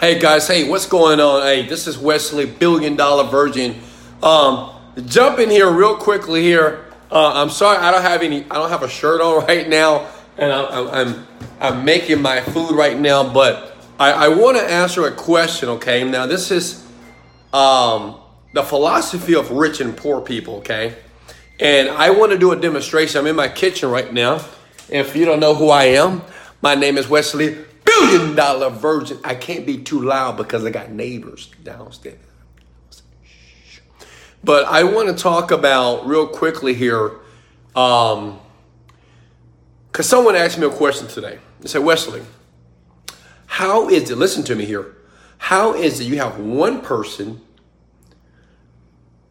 Hey guys, hey, what's going on? Hey, this is Wesley, billion dollar virgin. Um, jump in here real quickly here. Uh, I'm sorry, I don't have any. I don't have a shirt on right now, and I'm I'm, I'm making my food right now. But I, I want to answer a question. Okay, now this is um, the philosophy of rich and poor people. Okay, and I want to do a demonstration. I'm in my kitchen right now. If you don't know who I am, my name is Wesley, billion dollar virgin. I can't be too loud because I got neighbors downstairs. But I want to talk about real quickly here, um, because someone asked me a question today. They said, Wesley, how is it? Listen to me here. How is it you have one person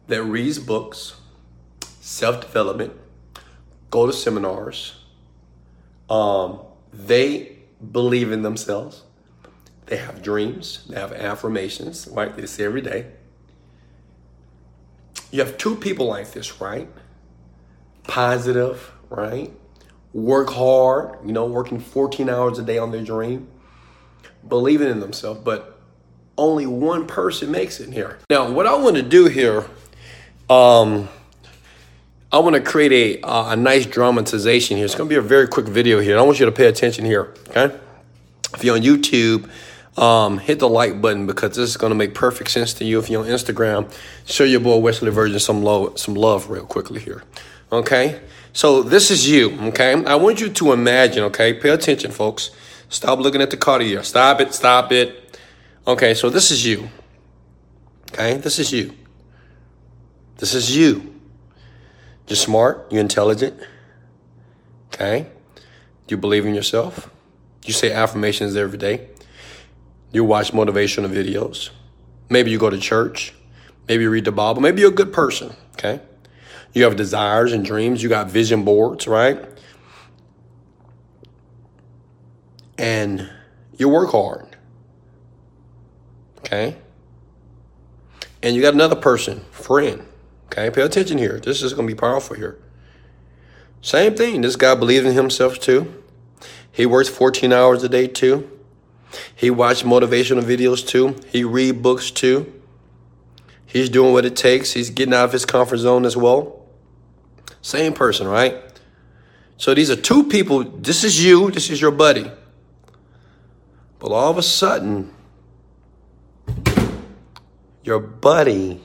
that reads books, self development, go to seminars, um, they believe in themselves. They have dreams. They have affirmations, right? They say every day. You have two people like this, right? Positive, right? Work hard, you know, working 14 hours a day on their dream, believing in themselves, but only one person makes it here. Now, what I want to do here, um, I want to create a, uh, a nice dramatization here. It's going to be a very quick video here. I want you to pay attention here, okay? If you're on YouTube, um, hit the like button because this is going to make perfect sense to you. If you're on Instagram, show your boy Wesley Virgin some love, some love real quickly here, okay? So this is you, okay? I want you to imagine, okay? Pay attention, folks. Stop looking at the Cartier. Stop it, stop it. Okay, so this is you, okay? This is you. This is you. You're smart, you're intelligent. Okay? You believe in yourself. You say affirmations every day. You watch motivational videos. Maybe you go to church. Maybe you read the Bible. Maybe you're a good person. Okay? You have desires and dreams. You got vision boards, right? And you work hard. Okay? And you got another person, friend Okay, pay attention here. This is going to be powerful here. Same thing. This guy believes in himself too. He works 14 hours a day too. He watches motivational videos too. He read books too. He's doing what it takes. He's getting out of his comfort zone as well. Same person, right? So these are two people. This is you. This is your buddy. But all of a sudden, your buddy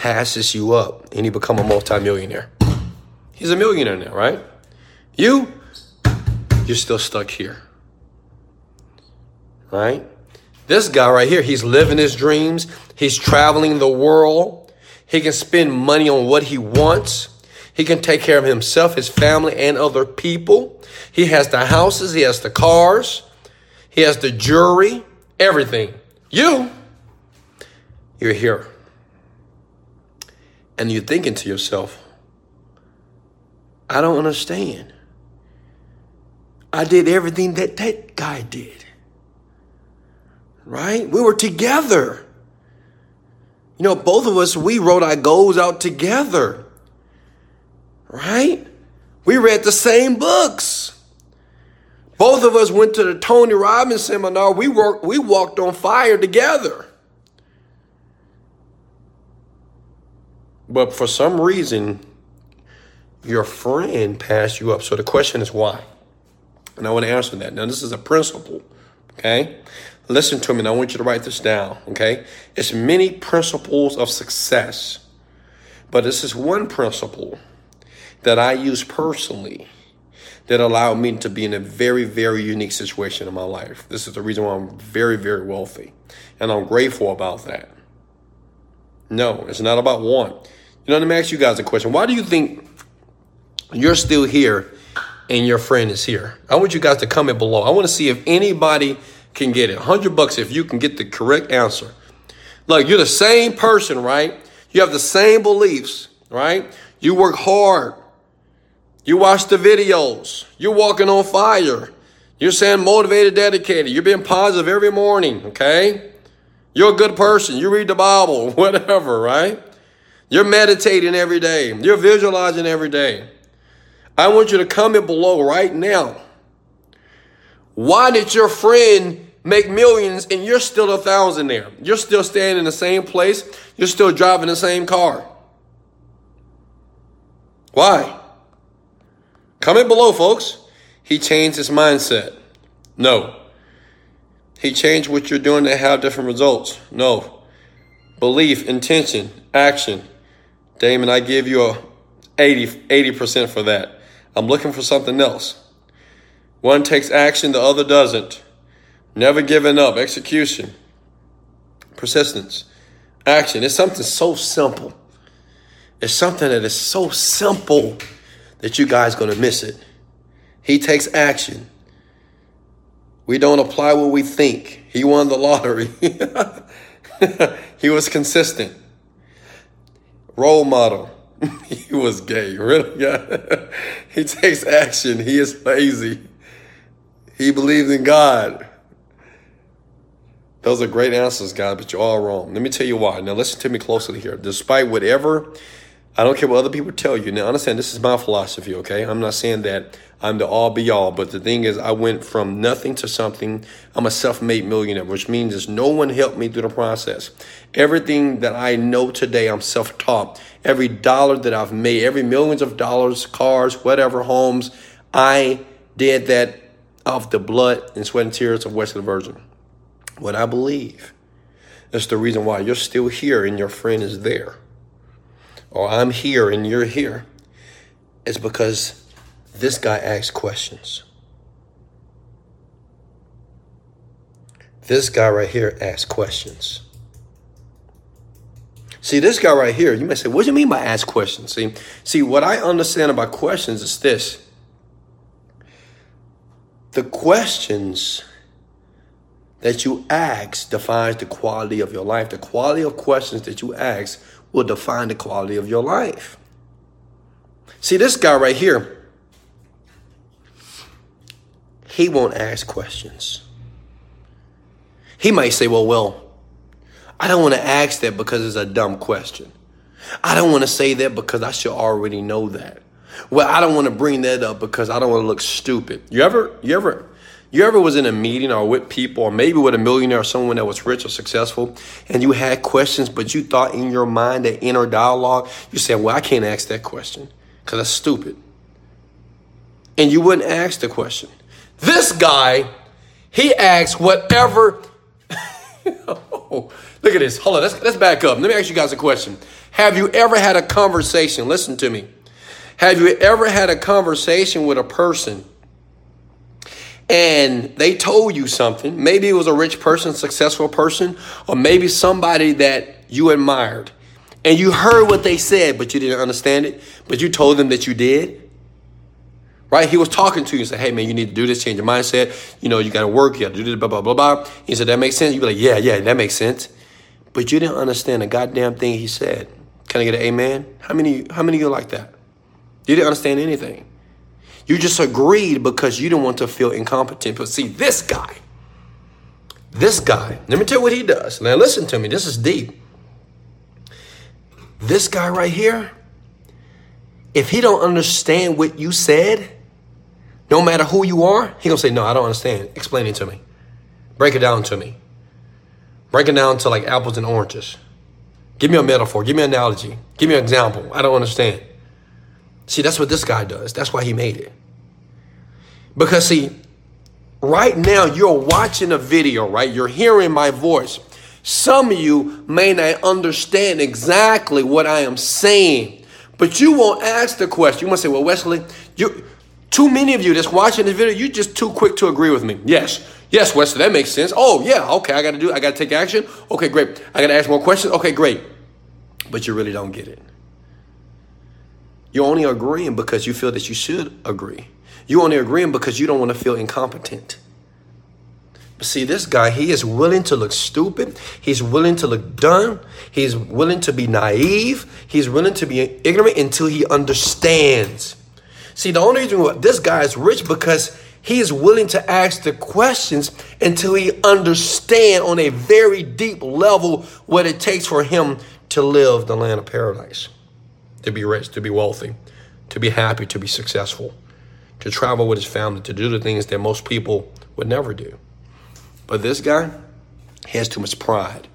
passes you up and you become a multimillionaire. He's a millionaire now, right? You, you're still stuck here. Right? This guy right here, he's living his dreams. He's traveling the world. He can spend money on what he wants. He can take care of himself, his family, and other people. He has the houses, he has the cars, he has the jewelry, everything. You, you're here. And you're thinking to yourself, I don't understand. I did everything that that guy did. Right? We were together. You know, both of us, we wrote our goals out together. Right? We read the same books. Both of us went to the Tony Robbins seminar. We worked, we walked on fire together. But for some reason, your friend passed you up. So the question is why? And I want to answer that. Now, this is a principle, okay? Listen to me, and I want you to write this down, okay? It's many principles of success, but this is one principle that I use personally that allowed me to be in a very, very unique situation in my life. This is the reason why I'm very, very wealthy, and I'm grateful about that. No, it's not about one. You know, let me ask you guys a question. Why do you think you're still here and your friend is here? I want you guys to comment below. I want to see if anybody can get it. 100 bucks if you can get the correct answer. Look, you're the same person, right? You have the same beliefs, right? You work hard. You watch the videos. You're walking on fire. You're saying motivated, dedicated. You're being positive every morning, okay? You're a good person. You read the Bible, whatever, right? You're meditating every day. You're visualizing every day. I want you to comment below right now. Why did your friend make millions and you're still a thousandaire. You're still staying in the same place. You're still driving the same car. Why? Comment below, folks. He changed his mindset. No. He changed what you're doing to have different results. No. Belief, intention, action. Damon, I give you a 80, 80% for that. I'm looking for something else. One takes action, the other doesn't. Never giving up, execution, persistence, action. It's something so simple. It's something that is so simple that you guys to miss it. He takes action. We don't apply what we think. He won the lottery. he was consistent. Role model. he was gay, really. Yeah. he takes action. He is lazy. He believes in God. Those are great answers, guys, but you're all wrong. Let me tell you why. Now, listen to me closely here. Despite whatever, I don't care what other people tell you. Now, understand this is my philosophy, okay? I'm not saying that I'm the all be all, but the thing is, I went from nothing to something. I'm a self made millionaire, which means there's no one helped me through the process. Everything that I know today, I'm self taught. Every dollar that I've made, every millions of dollars, cars, whatever, homes, I did that off the blood and sweat and tears of Wesley Virgin what I believe. That's the reason why you're still here and your friend is there. Or I'm here and you're here. It's because this guy asks questions. This guy right here asks questions. See, this guy right here, you may say, what do you mean by ask questions? See, see, what I understand about questions is this. The questions that you ask defines the quality of your life. The quality of questions that you ask will define the quality of your life. See, this guy right here, he won't ask questions. He might say, well, well, I don't want to ask that because it's a dumb question. I don't want to say that because I should already know that. Well, I don't want to bring that up because I don't want to look stupid. You ever, you ever, you ever was in a meeting or with people, or maybe with a millionaire or someone that was rich or successful, and you had questions, but you thought in your mind that inner dialogue, you said, Well, I can't ask that question because that's stupid. And you wouldn't ask the question. This guy, he asks whatever. look at this. Hold on, let's, let's back up. Let me ask you guys a question. Have you ever had a conversation? Listen to me. Have you ever had a conversation with a person? And they told you something. Maybe it was a rich person, successful person, or maybe somebody that you admired. And you heard what they said, but you didn't understand it, but you told them that you did. Right? He was talking to you and said, Hey man, you need to do this, change your mindset. You know, you gotta work, you gotta do this, blah, blah, blah, blah. He said, That makes sense. You'd be like, Yeah, yeah, that makes sense. But you didn't understand a goddamn thing he said. Can I get an amen? How many how many of you like that? You didn't understand anything. You just agreed because you didn't want to feel incompetent. But see, this guy, this guy, let me tell you what he does. Now, listen to me. This is deep. This guy right here, if he don't understand what you said, no matter who you are, he gonna say, "No, I don't understand. Explain it to me. Break it down to me. Break it down to like apples and oranges. Give me a metaphor. Give me an analogy. Give me an example. I don't understand." See, that's what this guy does. That's why he made it. Because, see, right now you're watching a video, right? You're hearing my voice. Some of you may not understand exactly what I am saying, but you won't ask the question. You must say, Well, Wesley, you too many of you that's watching this video, you're just too quick to agree with me. Yes, yes, Wesley, that makes sense. Oh, yeah, okay, I gotta do I gotta take action. Okay, great. I gotta ask more questions. Okay, great. But you really don't get it. You're only agreeing because you feel that you should agree. You're only agreeing because you don't want to feel incompetent. But see, this guy, he is willing to look stupid. He's willing to look dumb. He's willing to be naive. He's willing to be ignorant until he understands. See, the only reason why this guy is rich because he is willing to ask the questions until he understand on a very deep level what it takes for him to live the land of paradise to be rich, to be wealthy, to be happy, to be successful, to travel with his family, to do the things that most people would never do. But this guy has too much pride.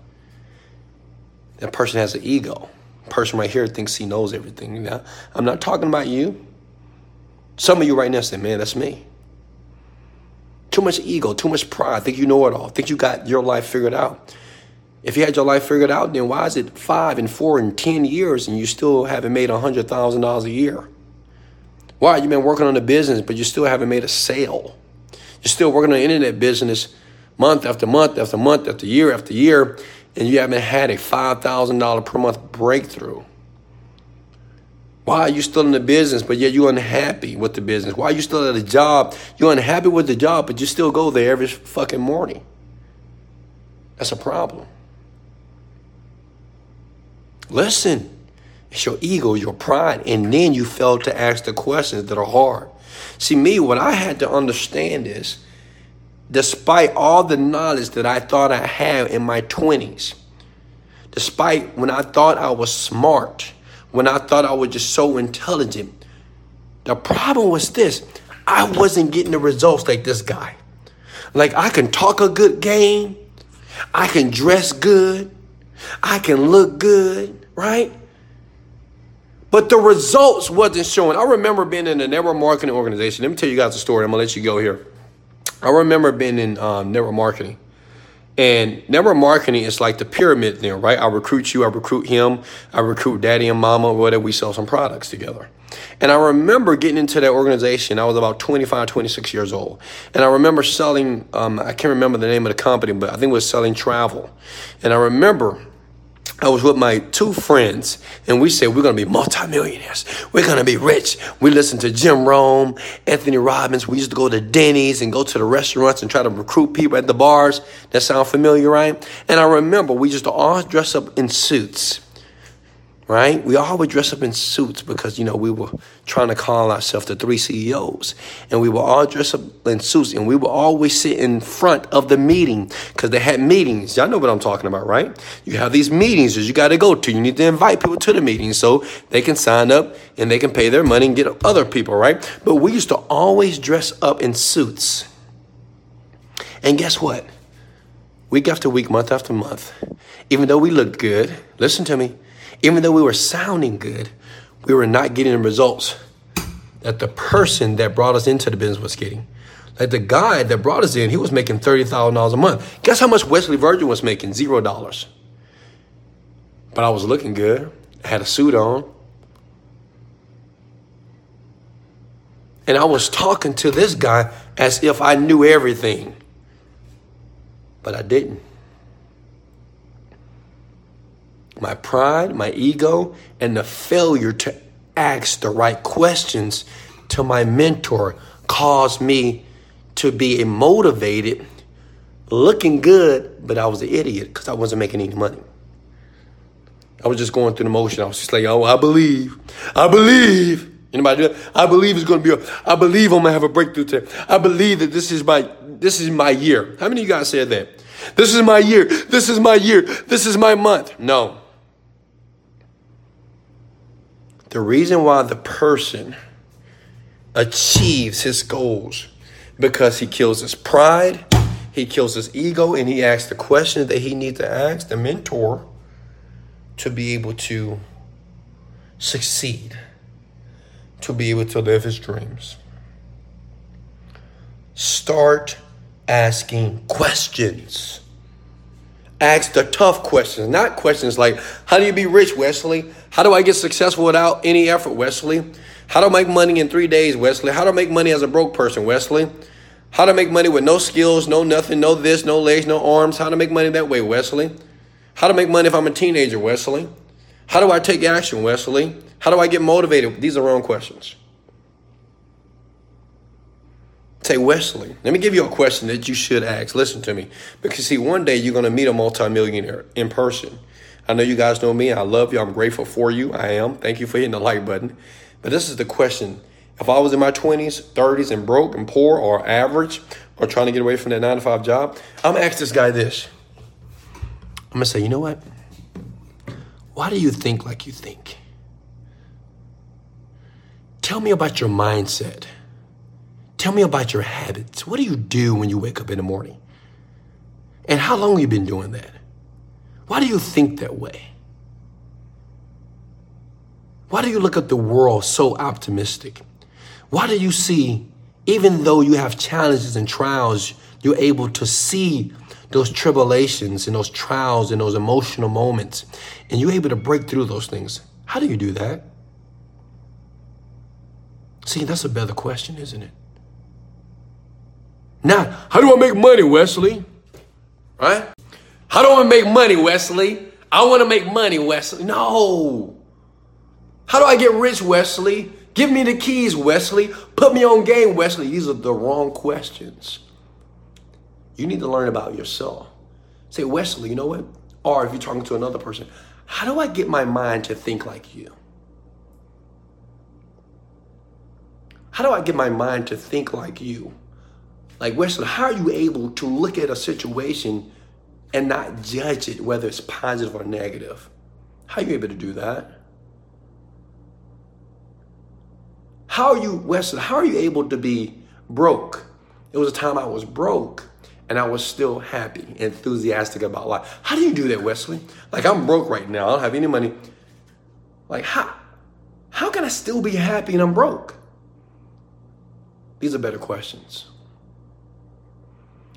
That person has an ego. Person right here thinks he knows everything. Now, I'm not talking about you. Some of you right now say, man, that's me. Too much ego, too much pride. Think you know it all. Think you got your life figured out. If you had your life figured out, then why is it five and four and ten years and you still haven't made a hundred thousand dollars a year? Why You've been working on the business, but you still haven't made a sale? You're still working on the internet business month after month after month after year after year, and you haven't had a five thousand dollar per month breakthrough. Why are you still in the business, but yet you're unhappy with the business? Why are you still at a job? You're unhappy with the job, but you still go there every fucking morning. That's a problem. Listen, it's your ego, your pride, and then you fail to ask the questions that are hard. See, me, what I had to understand is, despite all the knowledge that I thought I had in my 20s, despite when I thought I was smart, when I thought I was just so intelligent. The problem was this I wasn't getting the results like this guy. Like, I can talk a good game, I can dress good, I can look good, right? But the results wasn't showing. I remember being in a network marketing organization. Let me tell you guys a story. I'm gonna let you go here. I remember being in um, network marketing, and network marketing is like the pyramid thing, right? I recruit you, I recruit him, I recruit daddy and mama, whatever, we sell some products together. And I remember getting into that organization. I was about 25, 26 years old. And I remember selling, um, I can't remember the name of the company, but I think it was selling travel. And I remember I was with my two friends, and we said we're gonna be multimillionaires. We're gonna be rich. We listened to Jim Rohn, Anthony Robbins. We used to go to Denny's and go to the restaurants and try to recruit people at the bars. That sound familiar, right? And I remember we used to all dress up in suits right? We all would dress up in suits because, you know, we were trying to call ourselves the three CEOs. And we were all dressed up in suits and we would always sit in front of the meeting because they had meetings. Y'all know what I'm talking about, right? You have these meetings that you got to go to. You need to invite people to the meeting so they can sign up and they can pay their money and get other people, right? But we used to always dress up in suits. And guess what? Week after week, month after month, even though we looked good, listen to me, even though we were sounding good, we were not getting the results that the person that brought us into the business was getting. Like the guy that brought us in, he was making $30,000 a month. Guess how much Wesley Virgin was making? Zero dollars. But I was looking good. I had a suit on. And I was talking to this guy as if I knew everything. But I didn't my pride, my ego, and the failure to ask the right questions to my mentor caused me to be motivated, looking good, but I was an idiot because I wasn't making any money. I was just going through the motion. I was just like, oh, I believe. I believe. Anybody do that? I believe it's gonna be a, I believe I'm gonna have a breakthrough today. I believe that this is my this is my year. How many of you guys said that? This is my year. This is my year. This is my month. No. The reason why the person achieves his goals because he kills his pride, he kills his ego, and he asks the questions that he needs to ask the mentor to be able to succeed, to be able to live his dreams. Start asking questions. Ask the tough questions, not questions like, How do you be rich, Wesley? How do I get successful without any effort, Wesley? How to make money in three days, Wesley? How to make money as a broke person, Wesley? How to make money with no skills, no nothing, no this, no legs, no arms? How to make money that way, Wesley? How to make money if I'm a teenager, Wesley? How do I take action, Wesley? How do I get motivated? These are wrong questions. Say, Wesley, let me give you a question that you should ask. Listen to me. Because, see, one day you're going to meet a multimillionaire in person. I know you guys know me. I love you. I'm grateful for you. I am. Thank you for hitting the like button. But this is the question. If I was in my 20s, 30s, and broke and poor or average or trying to get away from that nine to five job, I'm going to ask this guy this. I'm going to say, you know what? Why do you think like you think? Tell me about your mindset. Tell me about your habits. What do you do when you wake up in the morning? And how long have you been doing that? Why do you think that way? Why do you look at the world so optimistic? Why do you see, even though you have challenges and trials, you're able to see those tribulations and those trials and those emotional moments, and you're able to break through those things? How do you do that? See, that's a better question, isn't it? Now, how do I make money, Wesley? Right? How do I make money, Wesley? I want to make money, Wesley. No. How do I get rich, Wesley? Give me the keys, Wesley. Put me on game, Wesley. These are the wrong questions. You need to learn about yourself. Say, Wesley, you know what? Or if you're talking to another person, how do I get my mind to think like you? How do I get my mind to think like you? Like, Wesley, how are you able to look at a situation and not judge it, whether it's positive or negative? How are you able to do that? How are you, Wesley, how are you able to be broke? It was a time I was broke and I was still happy, enthusiastic about life. How do you do that, Wesley? Like I'm broke right now. I don't have any money. Like how how can I still be happy and I'm broke? These are better questions.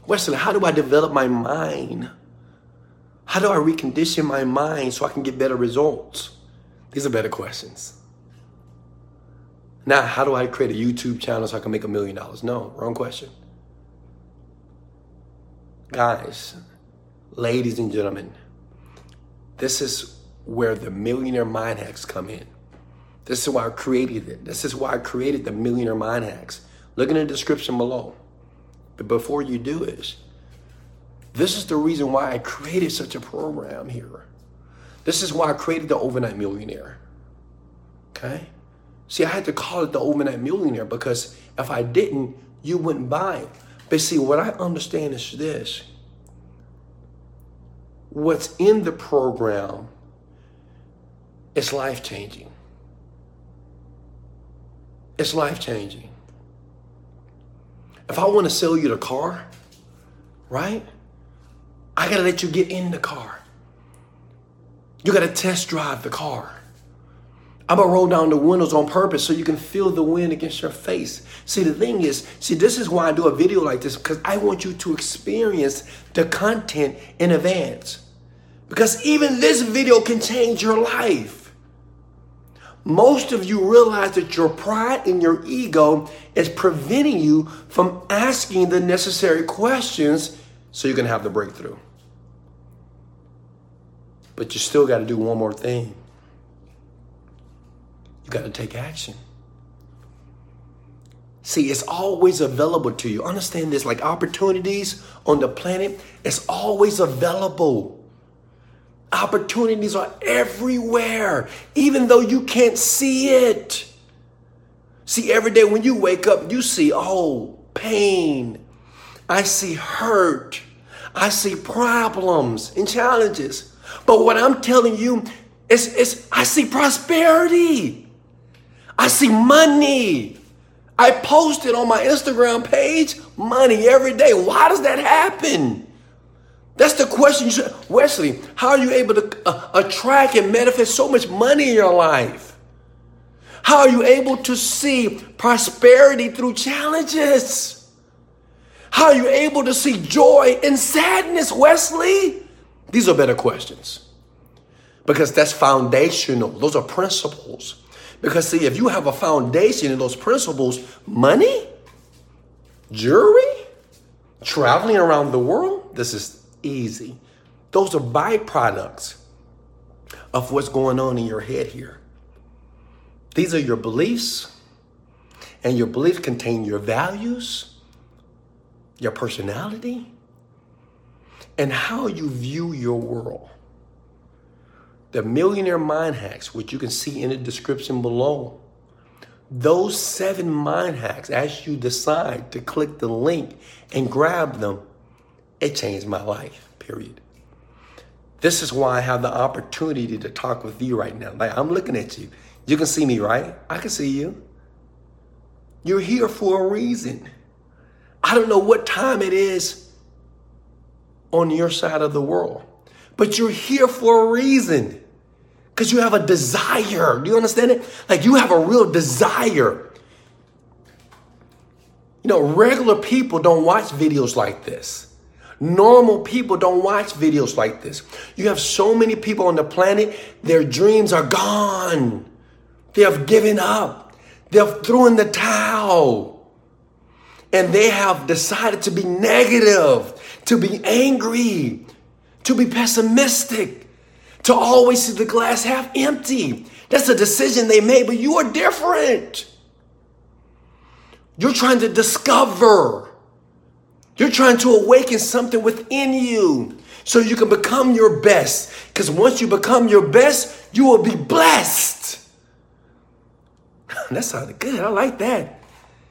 Wesley, how do I develop my mind? How do I recondition my mind so I can get better results? These are better questions. Now, how do I create a YouTube channel so I can make a million dollars? No, wrong question. Guys, ladies and gentlemen, this is where the millionaire mind hacks come in. This is why I created it. This is why I created the millionaire mind hacks. Look in the description below. Before you do this, this is the reason why I created such a program here. This is why I created the overnight millionaire. Okay? See, I had to call it the overnight millionaire because if I didn't, you wouldn't buy it. But see, what I understand is this what's in the program is life changing. It's life changing. If I want to sell you the car, right? I got to let you get in the car. You got to test drive the car. I'm gonna roll down the windows on purpose so you can feel the wind against your face. See, the thing is, see, this is why I do a video like this because I want you to experience the content in advance. Because even this video can change your life. Most of you realize that your pride and your ego is preventing you from asking the necessary questions so you can have the breakthrough. But you still got to do one more thing. You got to take action. See, it's always available to you. Understand this like opportunities on the planet, it's always available. Opportunities are everywhere, even though you can't see it. See, every day when you wake up, you see, oh, pain. I see hurt. I see problems and challenges. But what I'm telling you is, is I see prosperity. I see money. I posted on my Instagram page money every day. Why does that happen? That's the question. Wesley, how are you able to uh, attract and manifest so much money in your life? How are you able to see prosperity through challenges? How are you able to see joy in sadness, Wesley? These are better questions because that's foundational. Those are principles. Because see, if you have a foundation in those principles, money, jewelry, traveling around the world, this is easy. Those are byproducts of what's going on in your head here. These are your beliefs, and your beliefs contain your values, your personality, and how you view your world the Millionaire Mind Hacks, which you can see in the description below. Those seven mind hacks, as you decide to click the link and grab them, it changed my life, period. This is why I have the opportunity to talk with you right now. Like, I'm looking at you. You can see me, right? I can see you. You're here for a reason. I don't know what time it is on your side of the world. But you're here for a reason. Because you have a desire. Do you understand it? Like you have a real desire. You know, regular people don't watch videos like this. Normal people don't watch videos like this. You have so many people on the planet, their dreams are gone. They have given up. They have thrown the towel. And they have decided to be negative, to be angry, to be pessimistic, to always see the glass half empty. That's a decision they made, but you are different. You're trying to discover. You're trying to awaken something within you so you can become your best. Because once you become your best, you will be blessed. that sounded good. I like that.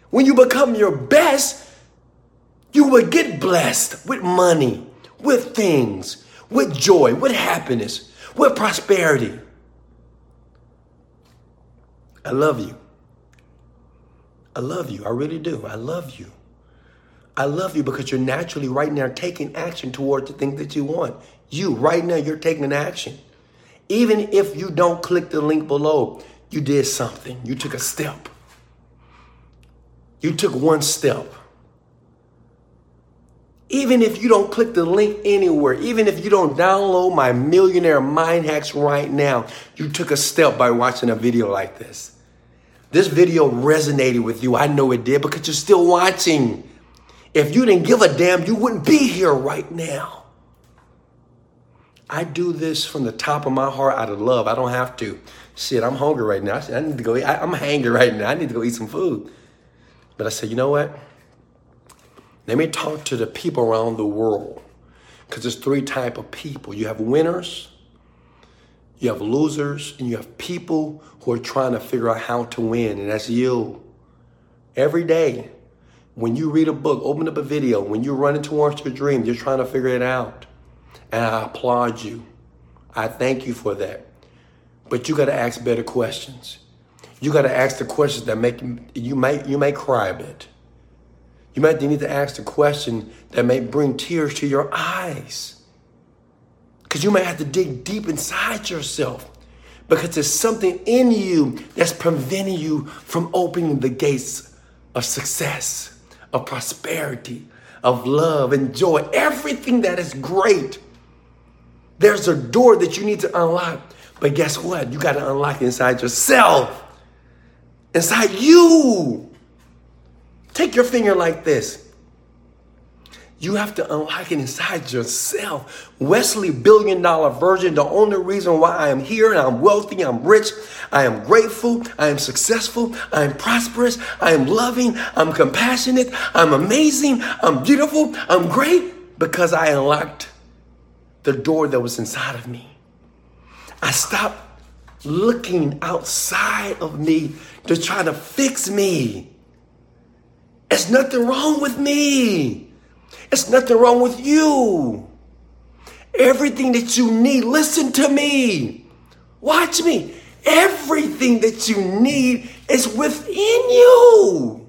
When you become your best, you will get blessed with money, with things, with joy, with happiness, with prosperity. I love you. I love you. I really do. I love you. I love you because you're naturally right now taking action toward the thing that you want. You, right now, you're taking an action. Even if you don't click the link below, you did something. You took a step. You took one step. Even if you don't click the link anywhere, even if you don't download my millionaire mind hacks right now, you took a step by watching a video like this. This video resonated with you. I know it did because you're still watching. If you didn't give a damn, you wouldn't be here right now. I do this from the top of my heart out of love. I don't have to. Shit, I'm hungry right now. I need to go eat. I, am hungry right now. I need to go eat some food. But I said, you know what? Let me talk to the people around the world. Because there's three type of people. You have winners, you have losers, and you have people who are trying to figure out how to win. And that's you. Every day, when you read a book, open up a video, when you're running towards your dream, you're trying to figure it out. And I applaud you. I thank you for that. But you got to ask better questions. You got to ask the questions that make you may you may cry a bit. You might need to ask the question that may bring tears to your eyes. Because you may have to dig deep inside yourself because there's something in you that's preventing you from opening the gates of success, of prosperity, of love and joy, everything that is great. There's a door that you need to unlock. But guess what? You got to unlock inside yourself. Inside you. Take your finger like this. You have to unlock it inside yourself. Wesley, billion dollar virgin, the only reason why I am here and I'm wealthy, I'm rich, I am grateful, I am successful, I am prosperous, I am loving, I'm compassionate, I'm amazing, I'm beautiful, I'm great because I unlocked the door that was inside of me. I stopped looking outside of me to try to fix me. There's nothing wrong with me. It's nothing wrong with you. Everything that you need, listen to me. Watch me. Everything that you need is within you.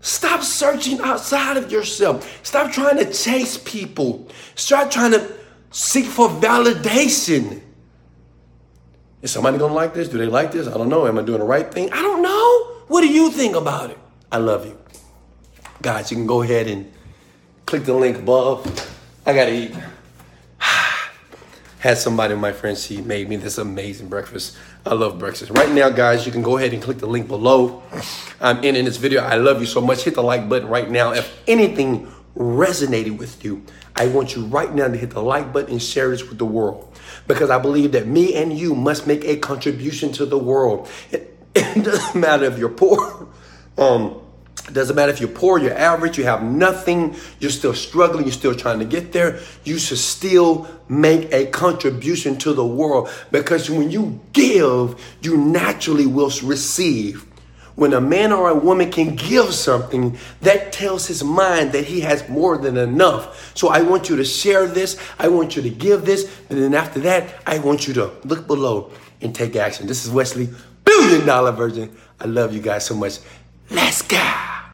Stop searching outside of yourself. Stop trying to chase people. Start trying to seek for validation. Is somebody gonna like this? Do they like this? I don't know. Am I doing the right thing? I don't know. What do you think about it? I love you. Guys, you can go ahead and click the link above. I gotta eat. Had somebody, my friend, she made me this amazing breakfast. I love breakfast. Right now, guys, you can go ahead and click the link below. I'm in in this video. I love you so much. Hit the like button right now. If anything resonated with you, I want you right now to hit the like button and share this with the world. Because I believe that me and you must make a contribution to the world. It, it doesn't matter if you're poor. Um, it doesn't matter if you're poor, you're average, you have nothing, you're still struggling, you're still trying to get there. You should still make a contribution to the world because when you give, you naturally will receive. When a man or a woman can give something, that tells his mind that he has more than enough. So I want you to share this. I want you to give this. And then after that, I want you to look below and take action. This is Wesley, billion dollar virgin. I love you guys so much. Let's go.